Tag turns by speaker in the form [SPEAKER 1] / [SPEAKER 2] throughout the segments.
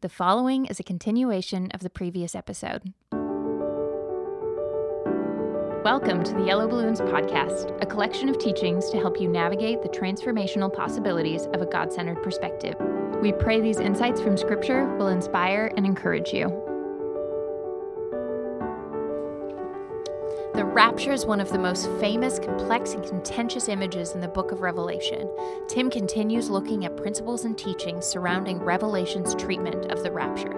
[SPEAKER 1] The following is a continuation of the previous episode. Welcome to the Yellow Balloons Podcast, a collection of teachings to help you navigate the transformational possibilities of a God centered perspective. We pray these insights from Scripture will inspire and encourage you. Rapture is one of the most famous, complex, and contentious images in the book of Revelation. Tim continues looking at principles and teachings surrounding Revelation's treatment of the rapture.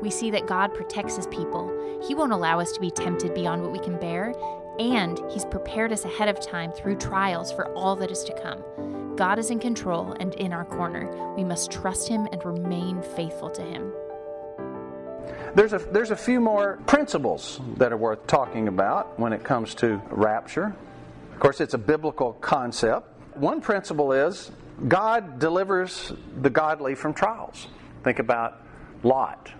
[SPEAKER 1] We see that God protects his people. He won't allow us to be tempted beyond what we can bear, and he's prepared us ahead of time through trials for all that is to come. God is in control and in our corner. We must trust him and remain faithful to him.
[SPEAKER 2] There's a, there's a few more principles that are worth talking about when it comes to rapture. Of course, it's a biblical concept. One principle is God delivers the godly from trials. Think about Lot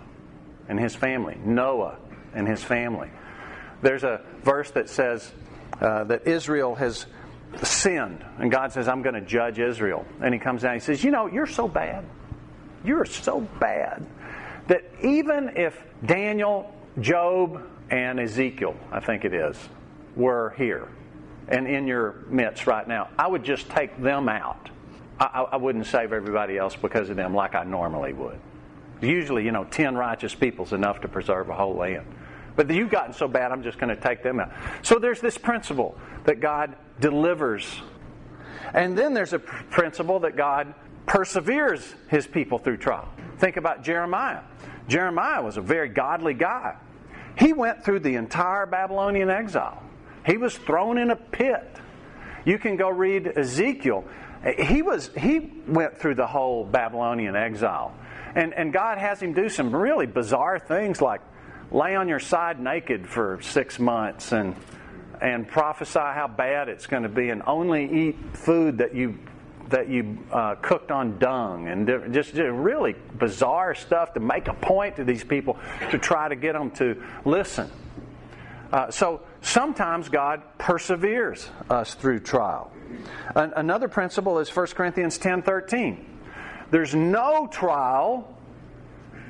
[SPEAKER 2] and his family, Noah and his family. There's a verse that says uh, that Israel has sinned, and God says, I'm going to judge Israel. And he comes down and he says, You know, you're so bad. You're so bad that even if Daniel, Job, and Ezekiel, I think it is, were here and in your midst right now, I would just take them out. I, I wouldn't save everybody else because of them like I normally would. Usually, you know, 10 righteous people's enough to preserve a whole land. But you've gotten so bad, I'm just going to take them out. So there's this principle that God delivers. And then there's a principle that God perseveres his people through trial. Think about Jeremiah. Jeremiah was a very godly guy. He went through the entire Babylonian exile. He was thrown in a pit. You can go read Ezekiel. He was he went through the whole Babylonian exile. And and God has him do some really bizarre things like lay on your side naked for 6 months and and prophesy how bad it's going to be and only eat food that you that you uh, cooked on dung and just, just really bizarre stuff to make a point to these people to try to get them to listen. Uh, so sometimes God perseveres us through trial. An- another principle is 1 Corinthians 10 13. There's no trial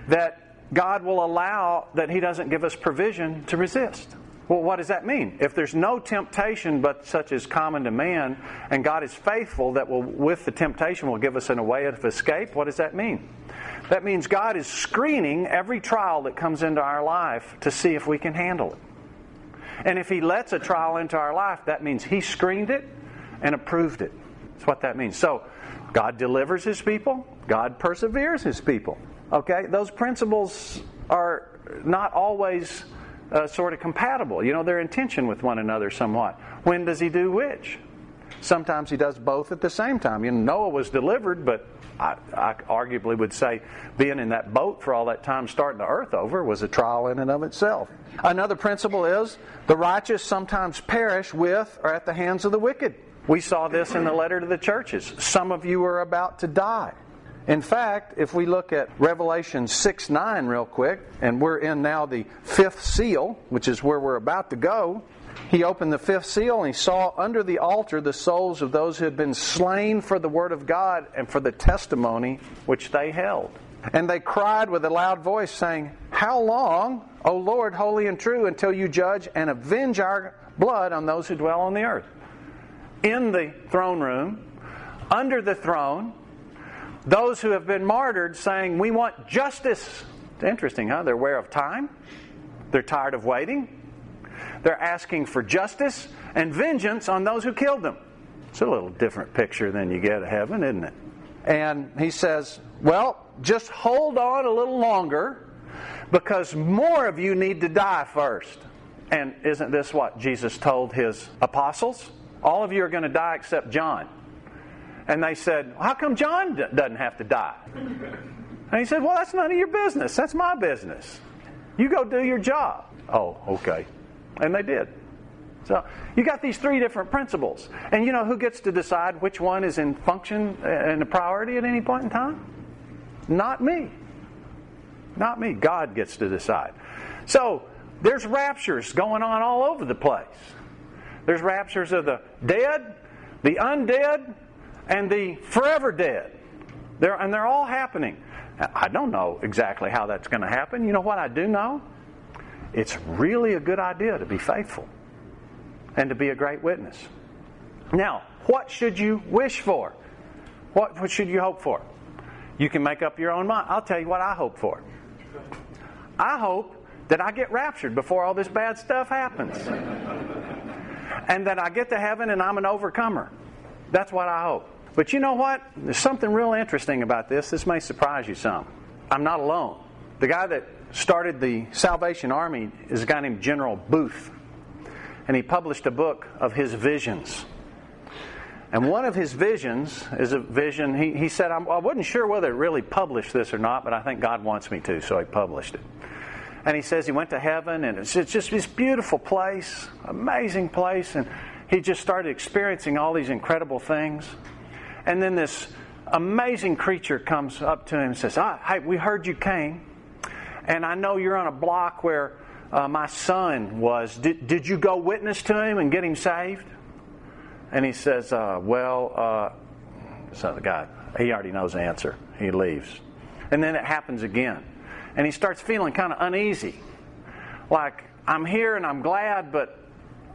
[SPEAKER 2] that God will allow that He doesn't give us provision to resist. Well, what does that mean? If there's no temptation but such as common to man, and God is faithful that will, with the temptation, will give us in a way of escape, what does that mean? That means God is screening every trial that comes into our life to see if we can handle it. And if He lets a trial into our life, that means He screened it and approved it. That's what that means. So, God delivers His people, God perseveres His people. Okay? Those principles are not always uh, sort of compatible. You know, they're in tension with one another somewhat. When does he do which? Sometimes he does both at the same time. You know, Noah was delivered, but I, I, arguably would say being in that boat for all that time, starting the earth over, was a trial in and of itself. Another principle is the righteous sometimes perish with or at the hands of the wicked. We saw this in the letter to the churches. Some of you are about to die. In fact, if we look at Revelation 6 9 real quick, and we're in now the fifth seal, which is where we're about to go, he opened the fifth seal and he saw under the altar the souls of those who had been slain for the word of God and for the testimony which they held. And they cried with a loud voice, saying, How long, O Lord, holy and true, until you judge and avenge our blood on those who dwell on the earth? In the throne room, under the throne, those who have been martyred saying, We want justice. It's interesting, huh? They're aware of time, they're tired of waiting, they're asking for justice and vengeance on those who killed them. It's a little different picture than you get of heaven, isn't it? And he says, Well, just hold on a little longer because more of you need to die first. And isn't this what Jesus told his apostles? All of you are going to die except John. And they said, How come John doesn't have to die? And he said, Well, that's none of your business. That's my business. You go do your job. Oh, okay. And they did. So you got these three different principles. And you know who gets to decide which one is in function uh, and a priority at any point in time? Not me. Not me. God gets to decide. So there's raptures going on all over the place. There's raptures of the dead, the undead, and the forever dead. They're, and they're all happening. I don't know exactly how that's going to happen. You know what I do know? It's really a good idea to be faithful and to be a great witness. Now, what should you wish for? What, what should you hope for? You can make up your own mind. I'll tell you what I hope for. I hope that I get raptured before all this bad stuff happens. and that I get to heaven and I'm an overcomer. That's what I hope. But you know what? There's something real interesting about this. This may surprise you some. I'm not alone. The guy that started the Salvation Army is a guy named General Booth. And he published a book of his visions. And one of his visions is a vision. He, he said, I wasn't sure whether to really publish this or not, but I think God wants me to, so he published it. And he says he went to heaven, and it's just this beautiful place, amazing place, and he just started experiencing all these incredible things. And then this amazing creature comes up to him and says, ah, Hey, we heard you came, and I know you're on a block where uh, my son was. Did, did you go witness to him and get him saved? And he says, uh, Well, uh, so the guy, he already knows the answer. He leaves. And then it happens again. And he starts feeling kind of uneasy. Like, I'm here and I'm glad, but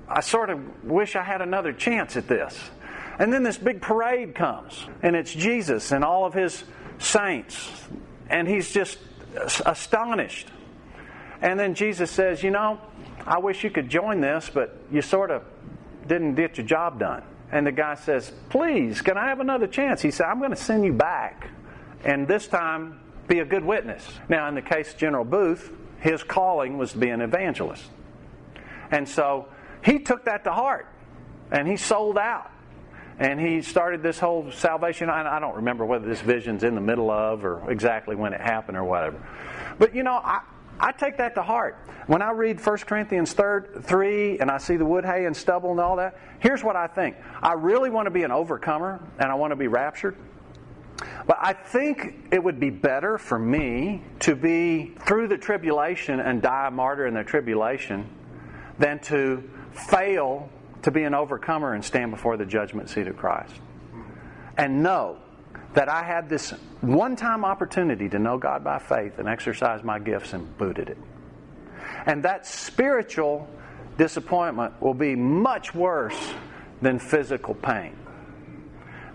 [SPEAKER 2] I sort of wish I had another chance at this. And then this big parade comes, and it's Jesus and all of his saints. And he's just astonished. And then Jesus says, You know, I wish you could join this, but you sort of didn't get your job done. And the guy says, Please, can I have another chance? He said, I'm going to send you back. And this time, be a good witness. Now, in the case of General Booth, his calling was to be an evangelist. And so he took that to heart and he sold out. And he started this whole salvation. I don't remember whether this vision's in the middle of or exactly when it happened or whatever. But you know, I, I take that to heart. When I read 1 Corinthians 3 and I see the wood, hay, and stubble and all that, here's what I think. I really want to be an overcomer and I want to be raptured. But I think it would be better for me to be through the tribulation and die a martyr in the tribulation than to fail to be an overcomer and stand before the judgment seat of Christ. And know that I had this one time opportunity to know God by faith and exercise my gifts and booted it. And that spiritual disappointment will be much worse than physical pain.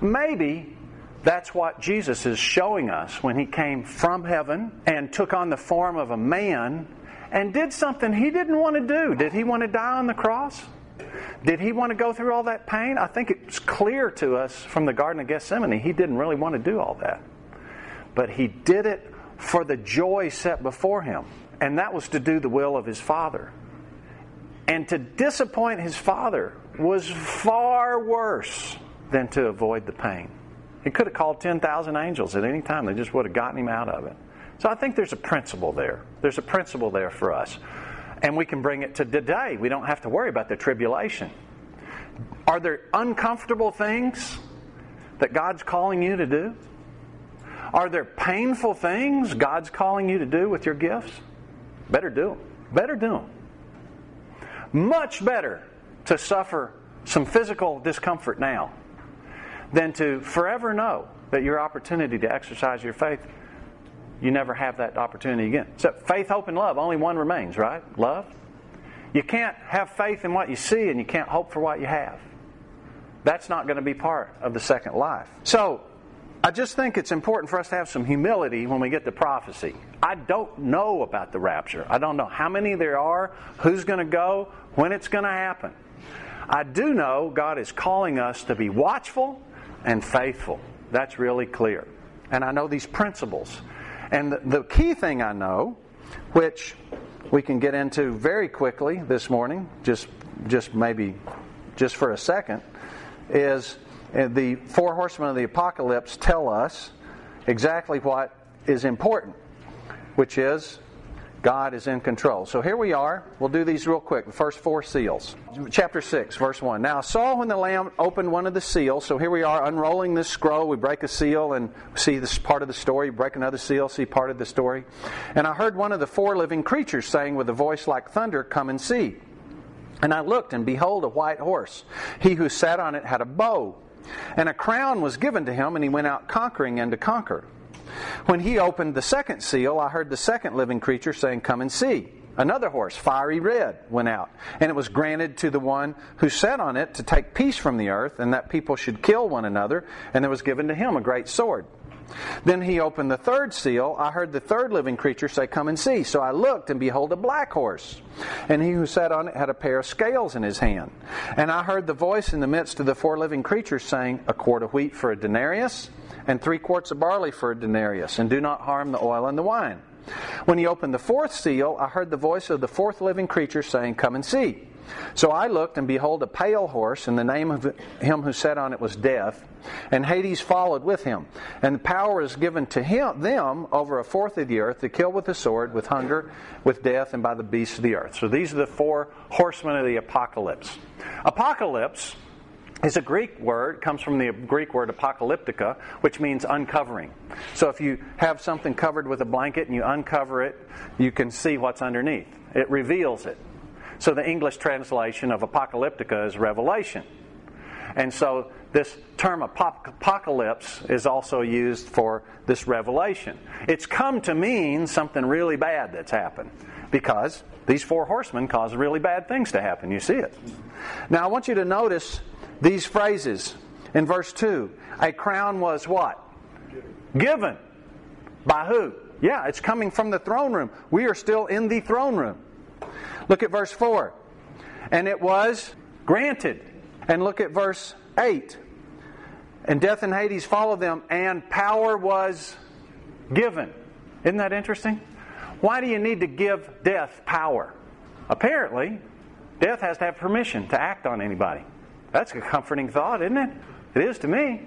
[SPEAKER 2] Maybe that's what Jesus is showing us when he came from heaven and took on the form of a man and did something he didn't want to do. Did he want to die on the cross? Did he want to go through all that pain? I think it's clear to us from the Garden of Gethsemane he didn't really want to do all that. But he did it for the joy set before him, and that was to do the will of his Father. And to disappoint his Father was far worse than to avoid the pain. He could have called 10,000 angels at any time. They just would have gotten him out of it. So I think there's a principle there. There's a principle there for us. And we can bring it to today. We don't have to worry about the tribulation. Are there uncomfortable things that God's calling you to do? Are there painful things God's calling you to do with your gifts? Better do them. Better do them. Much better to suffer some physical discomfort now than to forever know that your opportunity to exercise your faith, you never have that opportunity again. So, faith, hope, and love, only one remains, right? Love. You can't have faith in what you see and you can't hope for what you have. That's not going to be part of the second life. So, I just think it's important for us to have some humility when we get to prophecy. I don't know about the rapture. I don't know how many there are, who's going to go, when it's going to happen. I do know God is calling us to be watchful and faithful. That's really clear. And I know these principles. And the, key thing I know, which we can get into very quickly this morning, just just maybe just for a second, is uh, the four horsemen of the apocalypse tell us exactly what is important, which is God is in control. So here we are. We'll do these real quick. The first four seals. Chapter 6, verse 1. Now I saw when the Lamb opened one of the seals. So here we are unrolling this scroll. We break a seal and see this part of the story. Break another seal, see part of the story. And I heard one of the four living creatures saying with a voice like thunder, Come and see. And I looked, and behold, a white horse. He who sat on it had a bow. And a crown was given to him, and he went out conquering and to conquer. When he opened the second seal, I heard the second living creature saying, Come and see. Another horse, fiery red, went out, and it was granted to the one who sat on it to take peace from the earth, and that people should kill one another, and there was given to him a great sword. Then he opened the third seal. I heard the third living creature say, Come and see. So I looked, and behold, a black horse. And he who sat on it had a pair of scales in his hand. And I heard the voice in the midst of the four living creatures saying, A quart of wheat for a denarius, and three quarts of barley for a denarius, and do not harm the oil and the wine. When he opened the fourth seal, I heard the voice of the fourth living creature saying, Come and see. So I looked, and behold, a pale horse, and the name of him who sat on it was Death, and Hades followed with him. And power is given to him, them over a fourth of the earth to kill with the sword, with hunger, with death, and by the beasts of the earth. So these are the four horsemen of the apocalypse. Apocalypse is a Greek word, comes from the Greek word apocalyptica, which means uncovering. So if you have something covered with a blanket and you uncover it, you can see what's underneath. It reveals it. So the English translation of apocalyptica is revelation. And so this term apocalypse is also used for this revelation. It's come to mean something really bad that's happened because these four horsemen cause really bad things to happen. You see it. Now I want you to notice these phrases in verse 2. A crown was what? Given. By who? Yeah, it's coming from the throne room. We are still in the throne room. Look at verse 4. And it was granted. And look at verse 8. And death and Hades followed them, and power was given. Isn't that interesting? Why do you need to give death power? Apparently, death has to have permission to act on anybody. That's a comforting thought, isn't it? It is to me.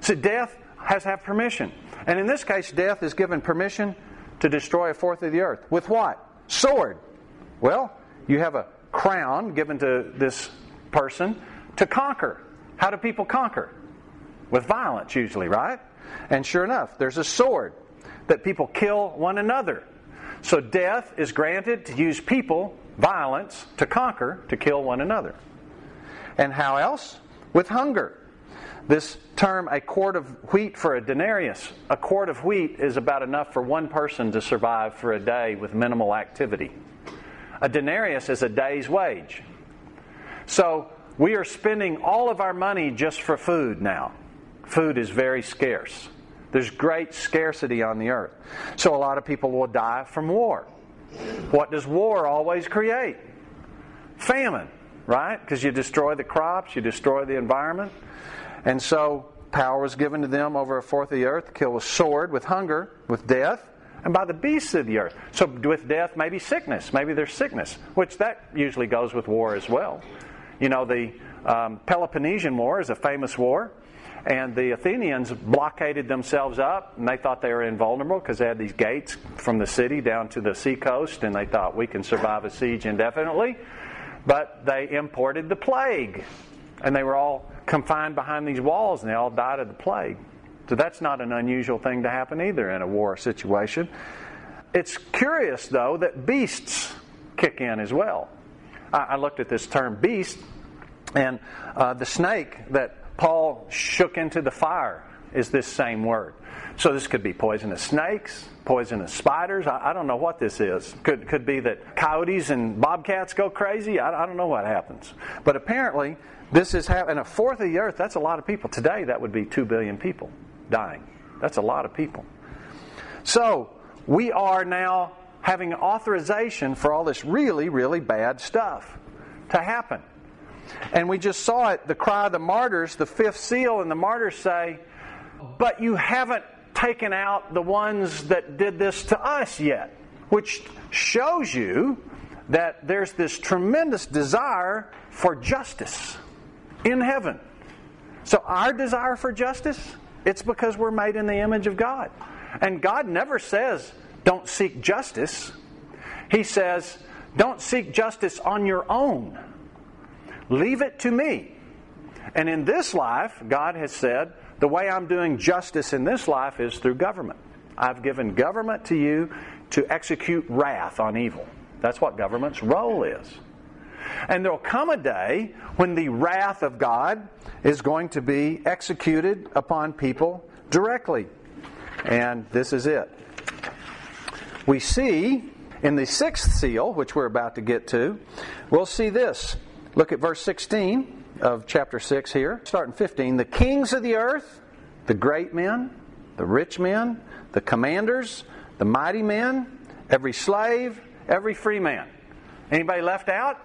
[SPEAKER 2] So death has to have permission. And in this case, death is given permission to destroy a fourth of the earth. With what? Sword. Well, you have a crown given to this person to conquer. How do people conquer? With violence, usually, right? And sure enough, there's a sword that people kill one another. So death is granted to use people, violence, to conquer, to kill one another. And how else? With hunger. This term, a quart of wheat for a denarius, a quart of wheat is about enough for one person to survive for a day with minimal activity. A denarius is a day's wage. So we are spending all of our money just for food now. Food is very scarce. There's great scarcity on the earth. So a lot of people will die from war. What does war always create? Famine right? Because you destroy the crops, you destroy the environment. And so power was given to them over a fourth of the earth kill with sword, with hunger, with death, and by the beasts of the earth. So with death, maybe sickness. Maybe there's sickness, which that usually goes with war as well. You know, the um, Peloponnesian War is a famous war. And the Athenians blockaded themselves up, and they thought they were invulnerable because they had these gates from the city down to the seacoast, and they thought we can survive a siege indefinitely. But they imported the plague. And they were all confined behind these walls and they all died of the plague. So that's not an unusual thing to happen either in a war situation. It's curious, though, that beasts kick in as well. I, looked at this term beast, and uh, the snake that Paul shook into the fire is this same word. So this could be poisonous snakes, poisonous spiders. I, I, don't know what this is. Could could be that coyotes and bobcats go crazy. I, I don't know what happens. But apparently, this is happening. A fourth of the earth. That's a lot of people. Today, that would be two billion people dying. That's a lot of people. So we are now having authorization for all this really, really bad stuff to happen. And we just saw it, the cry of the martyrs, the fifth seal, and the martyrs say, But you haven't taken out the ones that did this to us yet, which shows you that there's this tremendous desire for justice in heaven. So, our desire for justice, it's because we're made in the image of God. And God never says, don't seek justice. He says, don't seek justice on your own. Leave it to me. And in this life, God has said, the way I'm doing justice in this life is through government. I've given government to you to execute wrath on evil. That's what government's role is. And there'll come a day when the wrath of God is going to be executed upon people directly. And this is it. We see in the sixth seal, which we're about to get to, we'll see this. Look at verse 16 of chapter 6 here, starting 15. The kings of the earth, the great men, the rich men, the commanders, the mighty men, every slave, every free man. Anybody left out?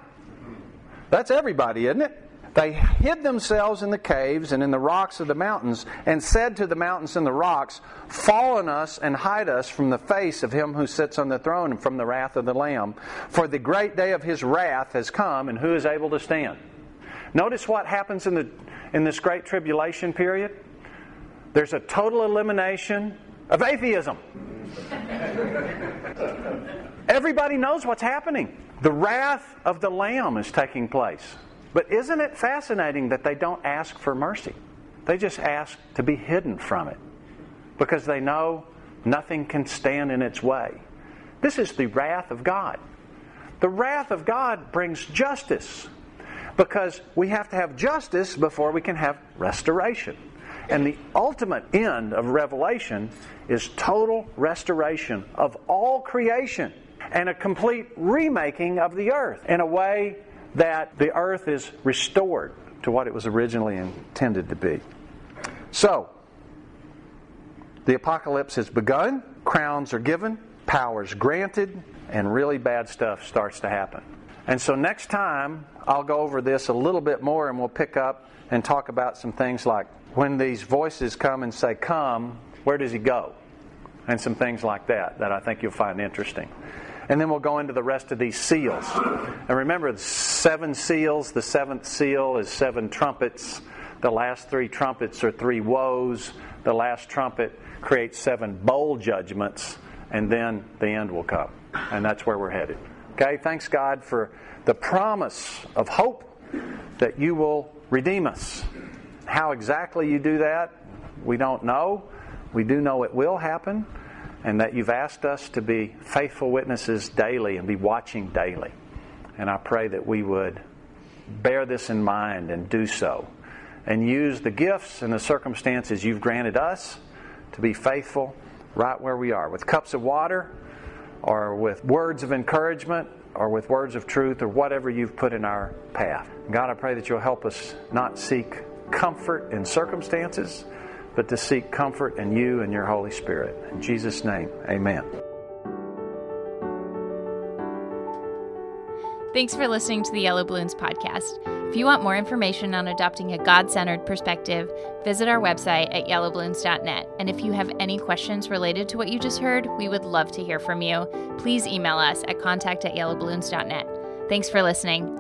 [SPEAKER 2] That's everybody, isn't it? They hid themselves in the caves and in the rocks of the mountains, and said to the mountains and the rocks, Fall on us and hide us from the face of him who sits on the throne and from the wrath of the Lamb. For the great day of his wrath has come, and who is able to stand? Notice what happens in, the, in this great tribulation period. There's a total elimination of atheism. Everybody knows what's happening. The wrath of the Lamb is taking place. But isn't it fascinating that they don't ask for mercy? They just ask to be hidden from it because they know nothing can stand in its way. This is the wrath of God. The wrath of God brings justice because we have to have justice before we can have restoration. And the ultimate end of Revelation is total restoration of all creation and a complete remaking of the earth in a way that the earth is restored to what it was originally intended to be. So, the apocalypse has begun, crowns are given, powers granted, and really bad stuff starts to happen. And so, next time, I'll go over this a little bit more and we'll pick up and talk about some things like when these voices come and say, Come, where does he go? And some things like that that I think you'll find interesting. And then we'll go into the rest of these seals. And remember, seven seals. The seventh seal is seven trumpets. The last three trumpets are three woes. The last trumpet creates seven bowl judgments. And then the end will come. And that's where we're headed. Okay? Thanks, God, for the promise of hope that you will redeem us. How exactly you do that, we don't know. We do know it will happen and that you've asked us to be faithful witnesses daily and be watching daily. And I pray that we would bear this in mind and do so and use the gifts and the circumstances you've granted us to be faithful right where we are with cups of water or with words of encouragement or with words of truth or whatever you've put in our path. God, I pray that you'll help us not seek comfort in circumstances but to seek comfort in you and your Holy Spirit. In Jesus' name, amen.
[SPEAKER 1] Thanks for listening to the Yellow Balloons podcast. If you want more information on adopting a God centered perspective, visit our website at yellowballoons.net. And if you have any questions related to what you just heard, we would love to hear from you. Please email us at contact at yellowballoons.net. Thanks for listening.